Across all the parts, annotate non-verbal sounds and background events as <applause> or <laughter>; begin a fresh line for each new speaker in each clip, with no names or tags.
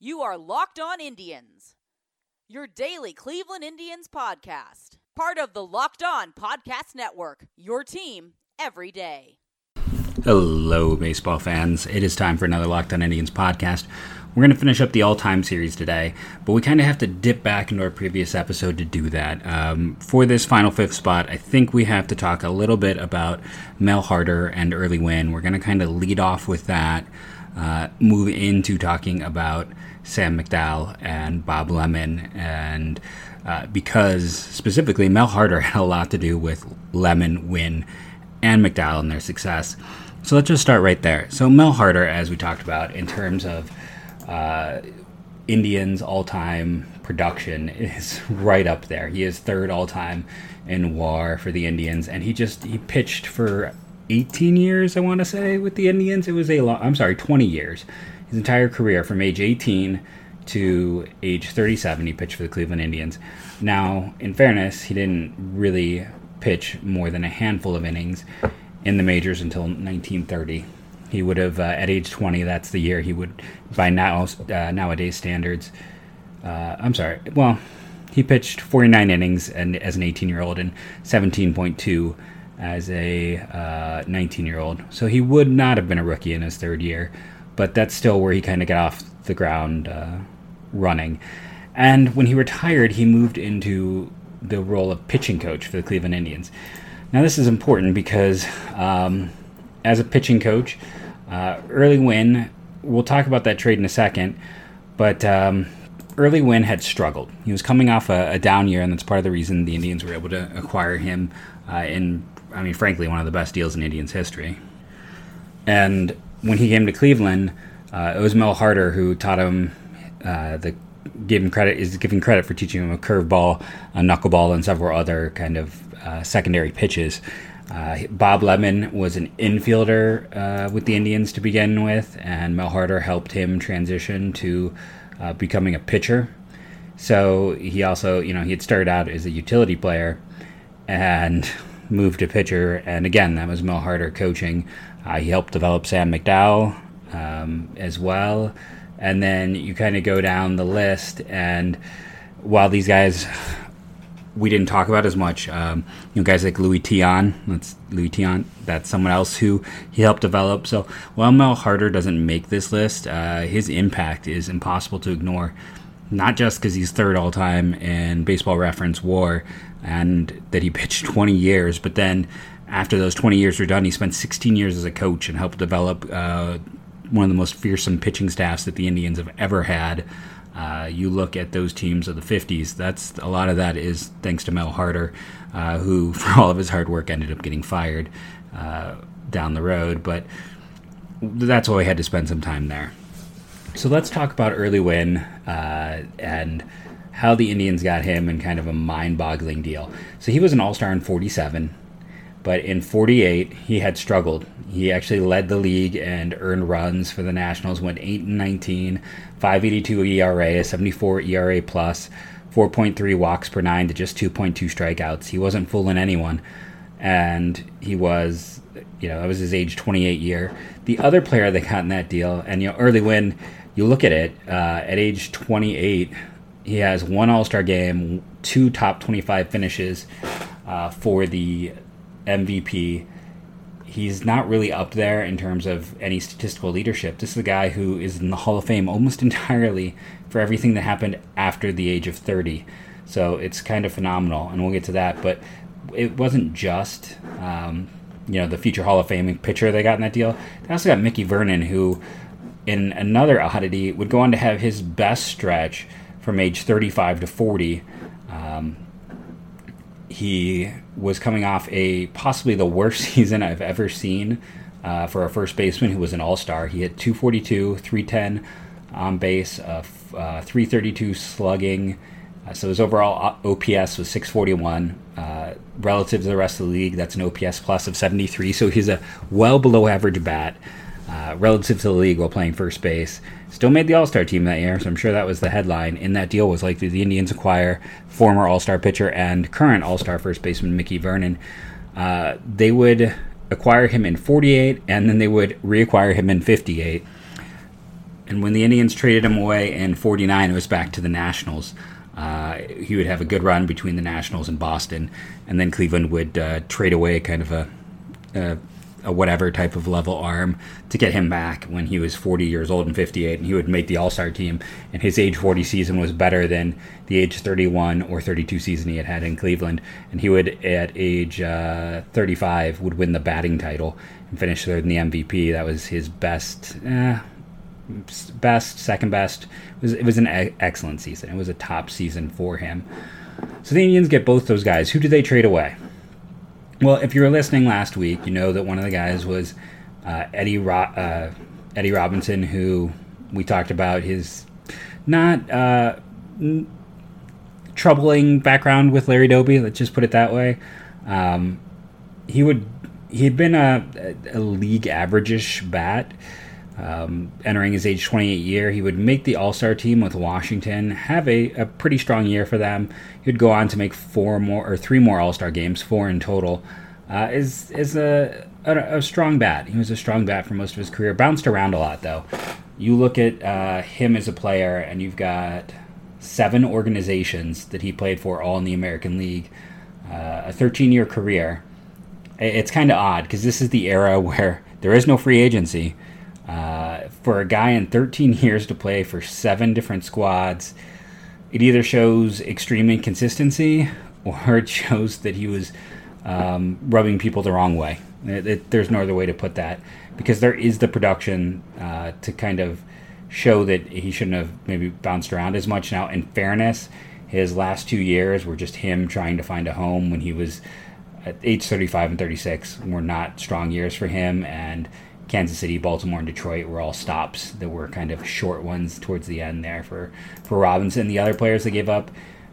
You are Locked On Indians, your daily Cleveland Indians podcast. Part of the Locked On Podcast Network, your team every day.
Hello, baseball fans. It is time for another Locked On Indians podcast. We're going to finish up the all time series today, but we kind of have to dip back into our previous episode to do that. Um, for this final fifth spot, I think we have to talk a little bit about Mel Harder and Early Wynn. We're going to kind of lead off with that, uh, move into talking about Sam McDowell and Bob Lemon, and uh, because specifically Mel Harder <laughs> had a lot to do with Lemon, Wynn, and McDowell and their success. So let's just start right there. So Mel Harder, as we talked about, in terms of uh, Indians all time production is <laughs> right up there. He is third all time in WAR for the Indians, and he just he pitched for 18 years, I want to say, with the Indians. It was a long, I'm sorry, 20 years. His entire career from age 18 to age 37, he pitched for the Cleveland Indians. Now, in fairness, he didn't really pitch more than a handful of innings in the majors until 1930 he would have uh, at age 20 that's the year he would by now uh, nowadays standards uh, i'm sorry well he pitched 49 innings and as an 18 year old and 17.2 as a 19 year old so he would not have been a rookie in his third year but that's still where he kind of got off the ground uh, running and when he retired he moved into the role of pitching coach for the cleveland indians now this is important because um, as a pitching coach. Uh, Early Wynn, we'll talk about that trade in a second, but um, Early Wynn had struggled. He was coming off a, a, down year, and that's part of the reason the Indians were able to acquire him uh, in, I mean, frankly, one of the best deals in Indians history. And when he came to Cleveland, uh, it was Mel Harder who taught him uh, the gave him credit is giving credit for teaching him a curveball, a knuckleball, and several other kind of uh, secondary pitches. Uh, Bob Lemon was an infielder uh, with the Indians to begin with, and Mel Harder helped him transition to uh, becoming a pitcher. So he also, you know, he had started out as a utility player and <laughs> moved to pitcher. And again, that was Mel Harder coaching. Uh, he helped develop Sam McDowell um, as well. And then you kind of go down the list, and while these guys we didn't talk about as much. Um, you know, guys like Luis Tiant, that's Luis Tiant, that's someone else who he helped develop. So while Mel Harder doesn't make this list, uh, his impact is impossible to ignore. Not just because he's third all time in Baseball Reference WAR, and that he pitched 20 years, but then after those 20 years were done, he spent 16 years as a coach and helped develop uh, one of the most fearsome pitching staffs that the Indians have ever had. Uh, you look at those teams of the 50s, that's a lot of that is thanks to Mel Harder, uh, who, <laughs> for all of his hard work, ended up getting fired uh, down the road. But that's why we had to spend some time there. So let's talk about Early Wynn uh, and how the Indians got him and kind of a mind boggling deal. So he was an all star in 47. But in 48, he had struggled. He actually led the league and earned runs for the Nationals, went 8 and 19, 582 ERA, a 74 ERA plus, 4.3 walks per nine to just 2.2 strikeouts. He wasn't fooling anyone. And he was, you know, that was his age 28 year. The other player that got in that deal, and, you know, Early Wynn you look at it, uh, at age 28, he has one All Star game, two top 25 finishes uh, for the MVP. He's not really up there in terms of any statistical leadership. This is a guy who is in the Hall of Fame almost <laughs> entirely for everything that happened after the age of 30. So it's kind of phenomenal, and we'll get to that. But it wasn't just, um, you know, the future Hall of Fame pitcher they got in that deal. They also got Mickey Vernon, who, in another oddity, would go on to have his best stretch from age 35 to 40. Um, he was coming off a possibly the worst <laughs> season I've ever seen uh, for a first baseman who was an all star. He hit 242, 310 on base, uh, uh, 332 slugging. Uh, so his overall OPS was 641. Uh, relative to the rest of the league, that's an OPS plus of 73. So he's a well below average bat. Uh, relative to the league while playing first base. Still made the All Star team that year, so I'm sure that was the headline. In that deal was like the Indians acquire former All Star pitcher and current All Star first baseman Mickey Vernon. Uh, they would acquire him in 48, and then they would reacquire him in 58. and when the Indians traded him away in '49, it was back to the Nationals. Uh, he would have a good run between the Nationals and Boston, and then Cleveland would uh, trade away kind of a, a, whatever type of level arm to get him back when he was 40 years old and 58, and he would make the All Star team. And his age 40 season was better than the age 31 or 32 season he had had in Cleveland, and he would at age uh, 35 would win the batting title and finish third in the MVP. That was his best. Eh, best, second best. It was, it was an e- excellent season. It was a top season for him. So the Indians get both those guys. Who did they trade away? Well, if you were listening last week, you know that one of the guys was uh, Eddie Ro- uh, Eddie Robinson, who we talked about his not uh, n- troubling background with Larry Doby. Let's just put it that way. Um, he would he had been a, a league average-ish bat um, entering his age 28 year, he would make the All Star team with Washington, have a, a pretty strong year for them. Would go on to make four more or three more All Star games, four in total. Uh, is is a, a, a strong bat. He was a strong bat for most of his career. Bounced around a lot though. You look at uh, him as a player, and you've got seven organizations that he played for, all in the American League. Uh, a 13 year career. It's kind of odd because this is the era <laughs> where there is no free agency. Uh, for a guy in 13 <laughs> years to play for seven different squads, it either shows extreme inconsistency or it shows that he was um, rubbing people the wrong way. It, it, there's no other way to put that because there is the production uh, to kind of show that he shouldn't have maybe bounced around as much. Now, in fairness, his last two years were just him trying to find a home when he was at age 35 and 36 were not strong years for him and Kansas City, Baltimore, and Detroit were all stops that were kind of short ones towards the end there for, for Robinson. The other players they gave up,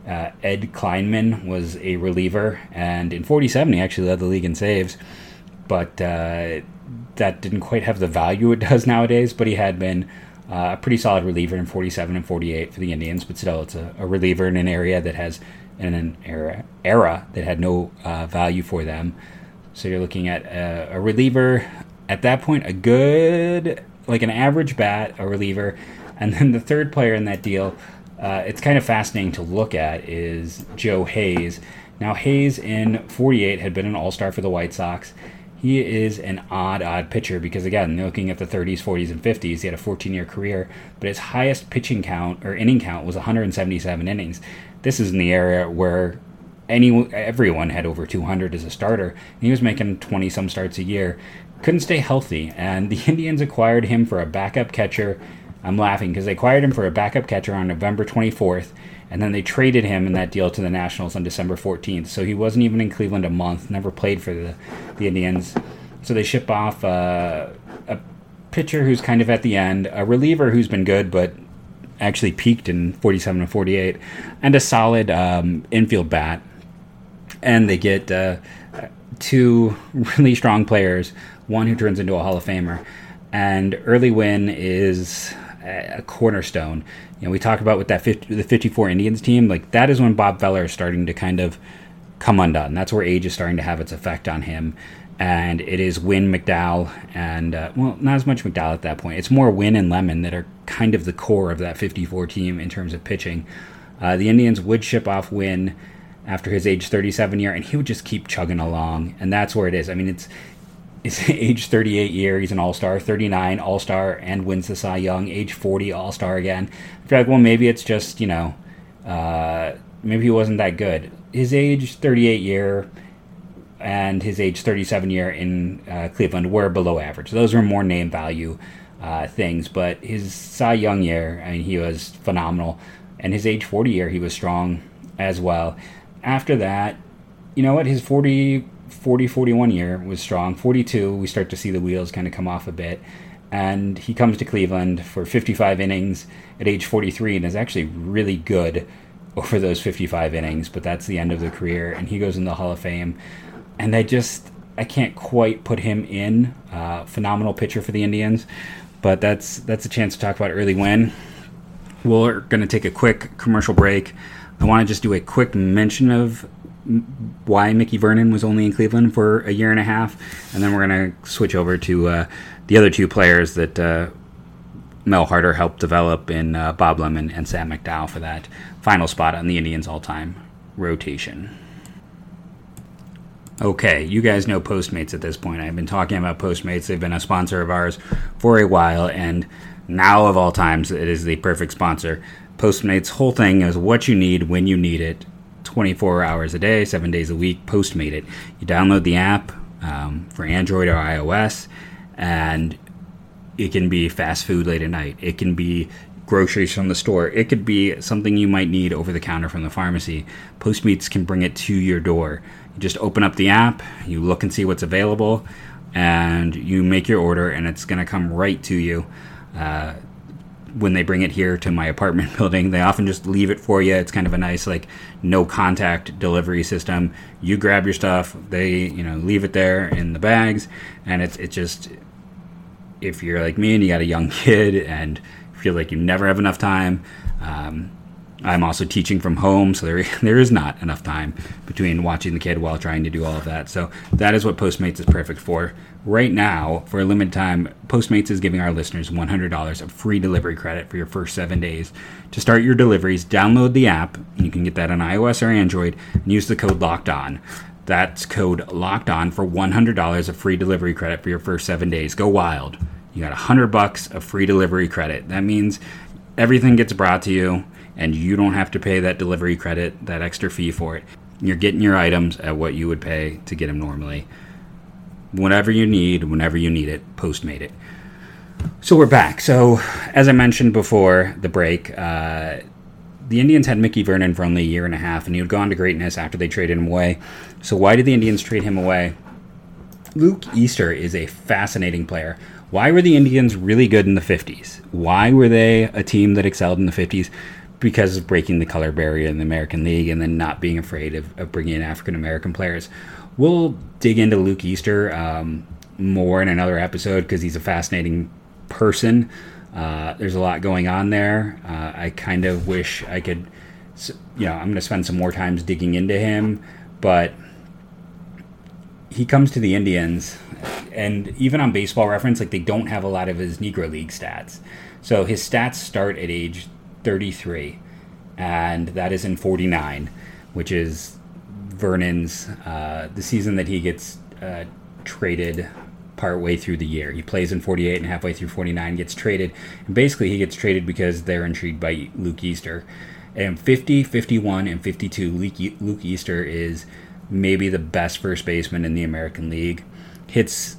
uh, Ed Klieman was a reliever, and in 47 he actually led the league in saves, but uh, that didn't quite have the value it <laughs> does nowadays. But he had been uh, a pretty solid reliever in 47 and 48 for the Indians, but still it's a, a reliever in an area that has in an era era that had no uh, value for them. So you're looking at a, a reliever at that point a good like an average bat, a reliever, and then the third player in that deal. Uh, it's kind of fascinating to look at is Joe Haynes. Now Hayes in 48 had been an All-Star for the White Sox. He is an odd, odd pitcher because again, looking at the 30s, 40s, and 50s, he had a 14-year career, but his highest pitching count or inning count was 177 innings. This is in the area where any everyone had over 200 as a starter. And he was making 20 some starts a year couldn't stay healthy, and the <laughs> Indians acquired him for a backup catcher. I'm laughing because they acquired him for a backup catcher on November 24th, and then they traded him in that deal to the Nationals on December 14th. So he wasn't even in Cleveland a month, never played for the, the Indians. So they ship off uh, a pitcher who's kind of at the end, a reliever who's been good but actually peaked in 47 and 48, and a solid um, infield bat. And they get uh, two <laughs> really strong players one who turns into a Hall of Famer. And Early Wynn is a cornerstone. You know, we talk about with that 50, the 54 Indians team, like that is when Bob Feller is starting to kind of come undone. That's where age is starting to have its effect on him. And it is Wynn McDowell, and, uh, well, not as much McDowell at that point. It's more Wynn and Lemon that are kind of the core of that 54 team in terms of pitching. Uh, the Indians would ship off Wynn after his age 37 year, and he would just keep chugging along. And that's where it is. I mean, it's is <laughs> age 38 year. He's an All Star, 39 All Star, and wins the Cy Young. Age 40 All Star again. I feel like, well, maybe it's just you know, uh, maybe he wasn't that good. His age 38 year and his age 37 year in uh, Cleveland were below average. Those were more name value uh, things, but his Cy Young year, I mean, he was phenomenal, and his age 40 year, he was strong as well. After that, you know what? His 40 40 41 year was strong. 42, we start to see the wheels kind of come off a bit. And he comes to Cleveland for 55 innings at age 43 and is actually really good over those 55 innings, but that's the end of the career. And he goes in the Hall of Fame. And I just, I can't quite put him in. Uh, phenomenal pitcher for the Indians, but that's that's a chance to talk about Early Wynn. We're going to take a quick commercial break. I want to just do a quick mention of why Mickey Vernon was only in Cleveland for a year and a half, and then we're going to switch over to uh, the other two players that uh, Mel Harder helped develop in uh, Bob Lemon and Sam McDowell for that final spot on the Indians all time rotation. Okay, you guys know Postmates at this point. I've been talking about Postmates. They've been a sponsor of ours for a while, and now of all times, it is the perfect sponsor. Postmates' whole thing is what you need when you need it 24 hours a day, seven days a week. Postmate it. You download the app um, for Android or iOS, and it can be fast food late at night. It can be groceries from the store. It could be something you might need over the counter from the pharmacy. Postmates can bring it to your door. You just open up the app, you look and see what's available, and you make your order, and it's going to come right to you. Uh, when they bring it here to my apartment <laughs> building, they often just leave it for you. It's kind of a nice, like, no contact delivery system. You grab your stuff, they, you know, leave it there in the bags, and it's it just if you're like me and you got a young <laughs> kid and feel like you never have enough time. Um, I'm also teaching from home, so there <laughs> there is not enough time between watching the kid while trying to do all of that. So that is what Postmates is perfect for. Right now, for a limited time, Postmates is giving our listeners $100 of free delivery credit for your first seven days. To start your deliveries, download the app. You can get that on iOS or Android and use the code Locked On. That's code Locked On for $100 of free delivery credit for your first seven days. Go wild you got a hundred bucks of free delivery credit. That means everything gets brought to you, and you don't have to pay that delivery credit, that extra fee for it. You're getting your items at what you would pay to get them normally. Whatever you need, whenever you need it, Postmate it. So we're back. So, as I mentioned before the break, uh, the Indians had Mickey Vernon for only a year and a half, and he had gone to greatness after they traded him away. So, why did the Indians trade him away? Luke Easter is a fascinating player. Why were the Indians really good in the 50s? Why were they a team that excelled in the 50s? Because of breaking the color barrier in the American League and then not being afraid of, of bringing in African American players. We'll dig into Luke Easter um, more in another episode because he's a fascinating person. Uh, there's a lot going on there. Uh, I kind of wish I could, you know, I'm going to spend some more times digging into him, but he comes to the Indians and even on baseball reference, like they don't have a lot of his Negro League stats. So his stats start at age 33, and that is in 49, which is Vernon's uh, the season that he gets uh, traded partway through the year. He plays in 48 and halfway through 49 gets traded. And basically, he gets traded because they're intrigued by Luke Easter. And 50, 51, and 52, Luke Easter is maybe the best first baseman in the American League. Hits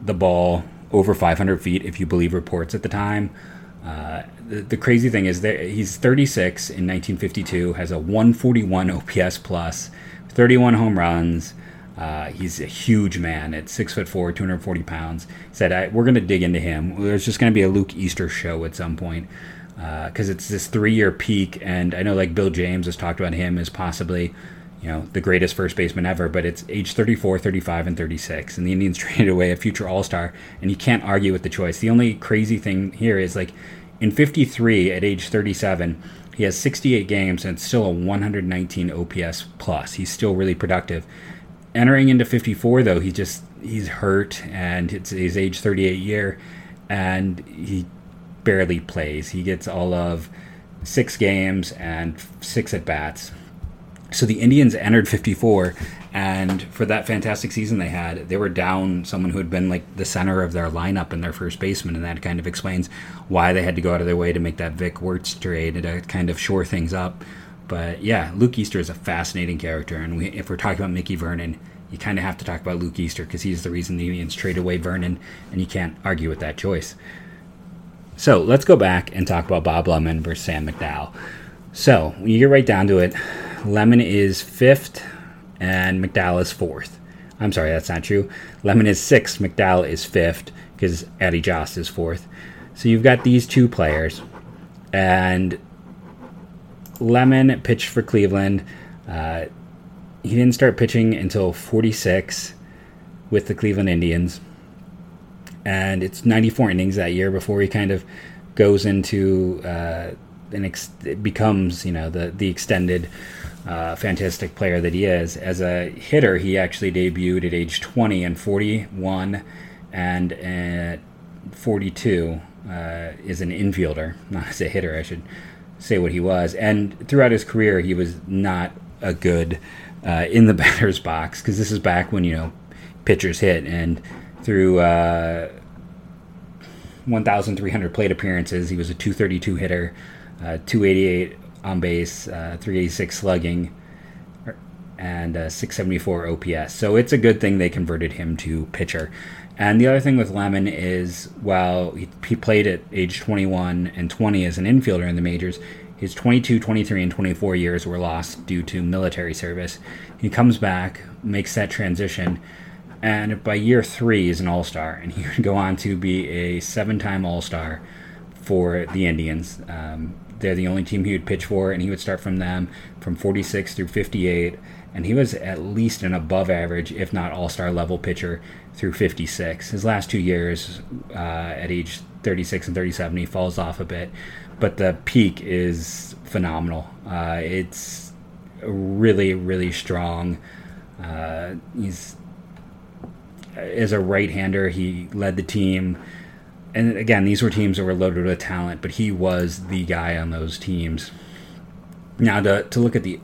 the ball over 500 feet, if you believe reports at the time. Uh, the, the, crazy thing is that he's 36 in 1952, has a 141 OPS plus, 31 home runs. Uh, he's a huge man at six foot four, 240 pounds. Said we're going to dig into him. There's just going to be a Luke Easter show at some point because uh, it's this three year peak, and I know like Bill James has talked about him as possibly you know, the greatest first baseman ever, but it's age 34, 35, and 36. And the Indians <laughs> traded away a future All Star, and you can't argue with the choice. The only crazy thing here is like in 53 at age 37, he has 68 games and still a 119 OPS plus. He's still really productive. Entering into 54 though, he just he's hurt and it's his age 38 year and he barely plays. He gets all of 6 games and 6 at bats so the Indians entered 54, and for that fantastic season they had, they were down someone who had been like the center of their lineup and their first baseman, and that kind of explains why they had to go out of their way to make that Vic Wertz trade to kind of shore things up. But yeah, Luke Easter is a fascinating character, and we, if we're talking about Mickey Vernon, you kind of have to talk about Luke Easter because he's the reason the Indians traded away Vernon, and you can't argue with that choice. So let's go back and talk about Bob Lemon versus Sam McDowell. So when you get right down to it, Lemon is fifth, and McDowell is fourth. I'm sorry, that's not true. Lemon is sixth, McDowell is fifth, because Addie Joss is fourth. So you've got these two players, and Lemon pitched for Cleveland. Uh, he didn't start pitching until 46 with the Cleveland Indians, and it's 94 innings that year before he kind of goes into uh, and ex- becomes you know the the extended uh, fantastic player that he is. As a hitter, he actually debuted at age 20 and 41 and at 42 uh, is an infielder, <laughs> not as a hitter. I should say what he was. And throughout his career, he was not a good uh, in the <laughs> batter's box because this is back when you know pitchers hit and through uh, 1,300 plate appearances, he was a 232 hitter, uh, 288 on base, uh, 386 slugging, and uh, 674 OPS. So it's a good thing they converted him to pitcher. And the other thing with Lemon is while he, played at age 21 and 20 as an infielder in the majors, his 22, 23, and 24 years were lost due to military service. He comes back, makes that transition, and by year three is an All Star, and he <laughs> would go on to be a seven-time All Star for the Indians. Um, they're the only team he would pitch for, and he would start from them from 46 through 58, and he was at least an above average, if not All Star level pitcher through 56. His last two years, uh, at age 36 and 37, he falls off a bit, but the peak is phenomenal. Uh, it's really, really strong. Uh, he's as a right-hander, he led the team. And again, these were teams that were loaded with talent, but he was the guy on those teams. Now, to, to look at the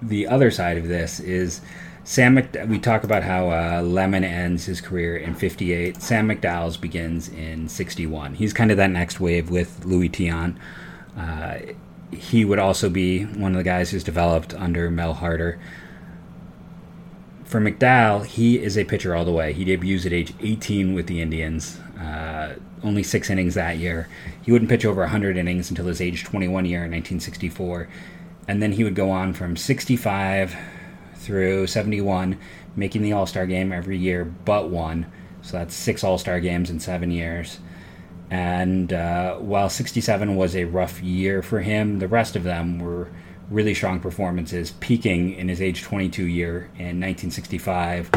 the other side of this is Sam. Mc, we talk about how uh, Lemon ends his career in '58. Sam McDowell's begins in '61. He's kind of that next wave with Louis Tiant. Uh, he would also be one of the guys who's developed under Mel Harder for McDowell, he is a pitcher all the way. He debuts at age 18 with the Indians. Uh, only six innings that year. He wouldn't pitch over 100 innings until his age 21 year in 1964. And then he would go on from 65 through 71, making the All Star game every year but one. So that's six All Star games in seven years. And uh, while 67 was a rough year for him, the rest of them were really strong performances, peaking in his age 22 year in 1965,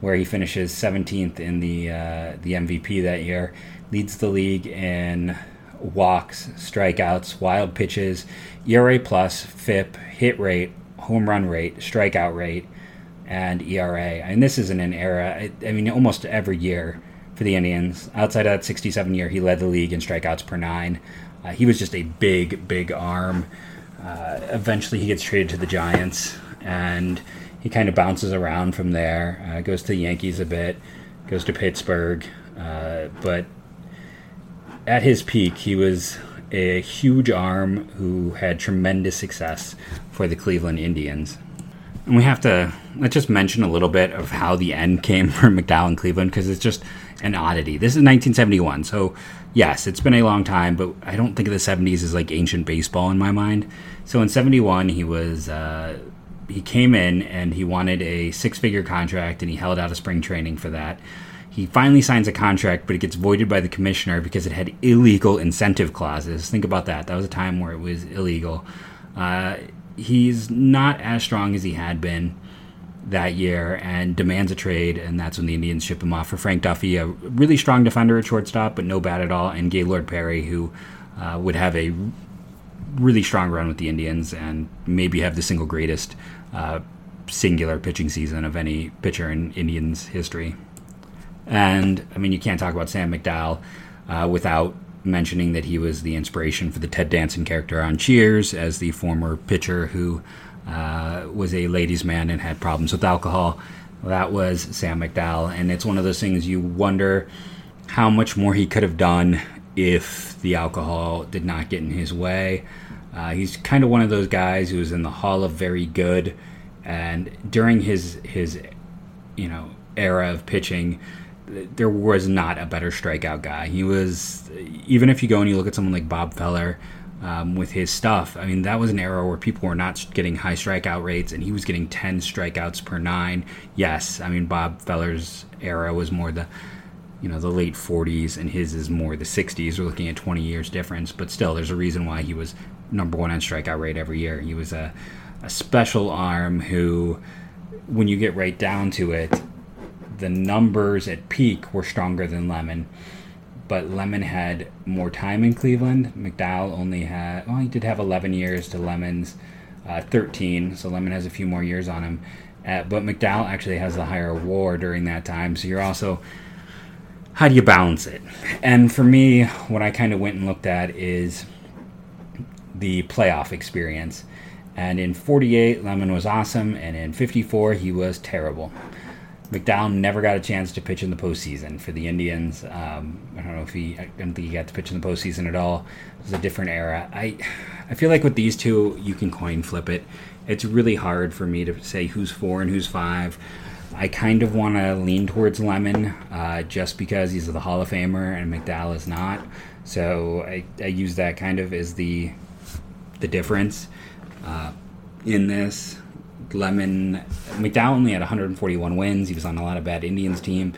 where he finishes 17th in the uh, the MVP that year, leads the league in walks, strikeouts, wild pitches, ERA plus, FIP, hit rate, home run rate, strikeout rate, and ERA. And this isn't an era. I mean, almost every year for the Indians. Outside of that 67 year, he led the league in strikeouts per nine. Uh, he was just a big, big arm. Uh, eventually, he gets traded to the Giants, and he kind of bounces around from there. Uh, goes to the Yankees a bit, goes to Pittsburgh, uh, but at his peak, he was a huge arm who had tremendous success for the Cleveland Indians. And we have to let's just mention a little bit of how the end came <laughs> for McDowell in Cleveland because it's just an oddity. This is 1971, so yes, it's been a long time, but I don't think of the 70s as like ancient baseball in my mind. So in 71, he was. Uh, he came in and he wanted a six figure contract and he held out a spring training for that. He finally signs a contract, but it gets voided by the commissioner because it had illegal incentive clauses. Think about that. That was a time where it was illegal. Uh, he's not as strong as he had been that year and demands a trade, and that's when the Indians ship him off for Frank Duffy, a really strong defender at shortstop, but no bat at all, and Gaylord Perry, who uh, would have a really strong run with the Indians and maybe have the single greatest uh, singular pitching season of any pitcher in Indians history. And I mean, you can't talk about Sam McDowell uh, without mentioning that he was the inspiration for the Ted Danson character on Cheers as the former pitcher who uh, was a ladies' man and had problems with alcohol. That was Sam McDowell, and it's one of those things you wonder how much more he could have done if the alcohol did not get in his way. Uh, he's kind of one of those guys who was in the Hall of Very Good, and during his his you know era of pitching, there was not a better strikeout guy. He was even if you go and you look at someone like Bob Feller. Um, with his stuff, I mean, that was an era where people were not getting high strikeout rates, and he was getting 10 strikeouts per nine. Yes, I mean, Bob Feller's era was more the you know the late 40s and his is more the 60s we're looking at 20 years difference but still there's a reason why he was number one on strikeout rate every year he was a, a special arm who when you get right down to it the numbers at peak were stronger than lemon but lemon had more time in cleveland mcdowell only had well he did have 11 years to lemon's uh, 13 so lemon has a few more years on him uh, but mcdowell actually has the higher war during that time so you're also how do you balance it? And for me, what I kind of went and looked at is the playoff experience. And in 48, Lemon was awesome, and in 54, he was terrible. McDowell never got a chance to pitch in the postseason for the Indians. Um, I don't know if he, I don't think he got to pitch in the postseason at all. It was a different era. I, I feel like with these two, you can coin flip it. It's really hard for me to say who's four and who's five. I kind of want to lean towards Lemon uh, just because he's the Hall of Famer and McDowell is not. So I, I use that kind of as the the difference uh, in this. Lemon McDowell only had 141 wins. He was on a lot of bad Indians team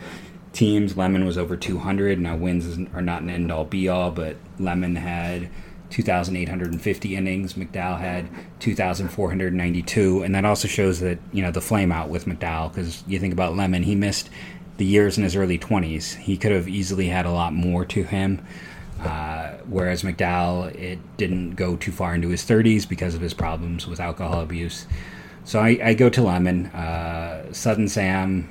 teams. Lemon was over 200. Now wins are not an end all be all, but Lemon had 2,850 innings. McDowell had 2,492, and that also shows that you know the flame out with McDowell because you think about Lemon, he missed the years in his early 20s. He could have easily had a lot more to him. Uh, whereas McDowell, it didn't go too far into his 30s because of his problems with alcohol abuse. So I, I go to Lemon. Uh, Sudden Sam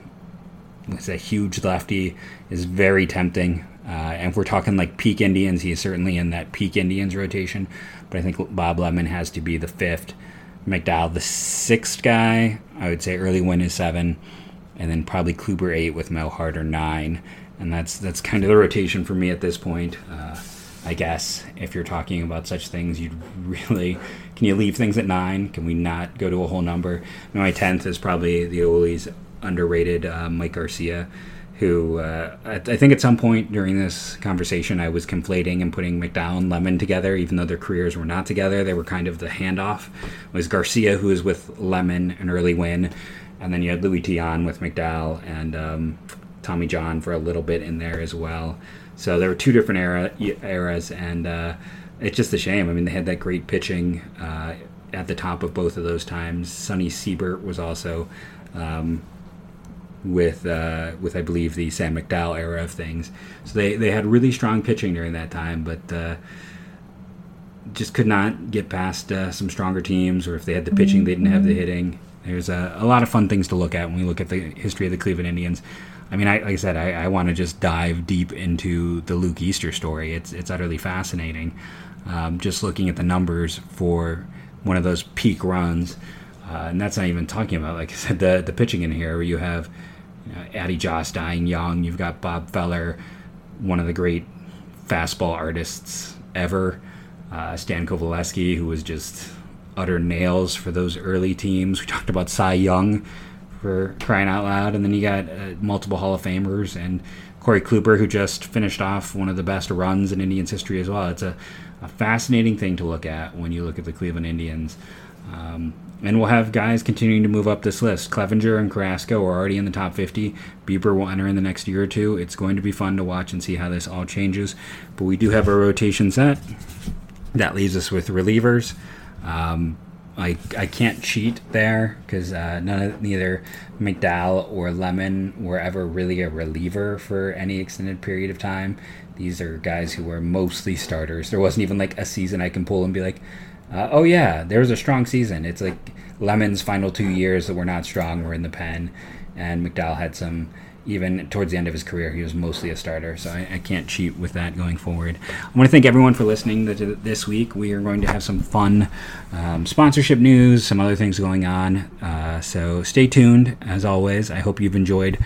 is a huge lefty, is very tempting. Uh, and if we're talking like peak Indians, he is certainly in that peak Indians rotation. But I think Bob Lemon has to be the fifth. McDowell, the sixth guy. I would say Early Wynn is seven, and then probably Kluber eight with Mel Harder nine, and that's that's kind of the rotation for me at this point. Uh, I guess if you're talking about such things, you'd <laughs> really can you leave things at nine? Can we not go to a whole number? My tenth is probably the always underrated uh, Mike Garcia who uh, I, think at some point during this conversation I was conflating and putting McDowell and Lemon together, even though their careers were not together. They were kind of the handoff. It was Garcia who was with Lemon, an Early Wynn, and then you had Louis Tiant with McDowell and um, Tommy John for a little bit in there as well. So there were two different era eras, and uh, it's just a shame. I mean, they had that great pitching uh, at the top of both of those times. Sonny Siebert was also. Um, with uh, with I believe the Sam McDowell era of things. So they they had really strong pitching during that time, but uh, just could not get past uh, some stronger teams. Or if they had the pitching, they didn't have the hitting. There's a, a, lot of fun things to look at when we look at the history of the Cleveland Indians. I mean, I, like I said, I, I want to just dive deep into the Luke Easter story. It's it's utterly fascinating. Um, just looking at the numbers for one of those peak runs. Uh, and that's not even talking about, like I said, the the pitching in here, where you have you know, Addie Joss dying young. You've got Bob Feller, one of the great fastball artists ever. Uh, Stan Coveleski, who was just utter nails for those early teams. We talked about Cy Young for crying out loud, and then you got uh, multiple Hall of Famers and Corey Kluber, who just finished off one of the best runs in Indians history as well. It's a, a fascinating thing to look at when you look at the Cleveland Indians. Um, and we'll have guys continuing to move up this list. Clevinger and Carrasco are already in the top 50. Bieber will enter in the next year or two. It's going to be fun to watch and see how this all changes. But we do have a rotation set. That leaves us with relievers. Um, I, I can't cheat there because uh, none of neither McDowell or Lemon were ever really a reliever for any extended period of time. These are guys who were mostly starters. There wasn't even like a season I can pull and be like, uh, oh yeah, there was a strong season. It's like Lemon's final two years that were not strong were in the pen, and McDowell had some. Even towards the end of his career, he was mostly a starter, so I, I can't cheat with that going forward. I want to thank everyone for listening to this week. We are going to have some fun um, sponsorship news, some other things going on. Uh, so stay tuned, as always. I hope you've enjoyed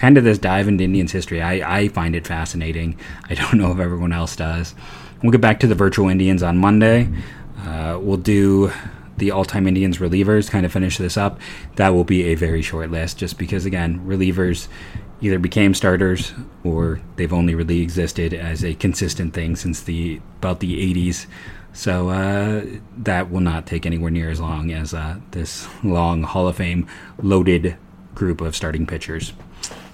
kind of this dive into Indians history. I, I find it fascinating. I don't know if everyone else does. We'll get back to the virtual Indians on Monday. Uh, we'll do the all-time Indians relievers. Kind of finish this up. That will be a very short list, just because again, relievers either became starters or they've only really existed as a consistent thing since the about the 80s. So uh, that will not take anywhere near as long as uh, this long Hall of Fame loaded group of starting pitchers.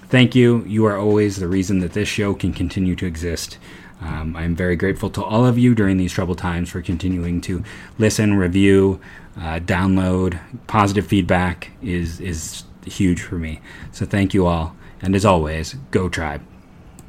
Thank you. You are always the reason that this show can continue to exist. Um, I'm very grateful to all of you during these troubled times for continuing to listen, review, uh, download. Positive feedback is is huge for me. So thank you all, and as always, go tribe.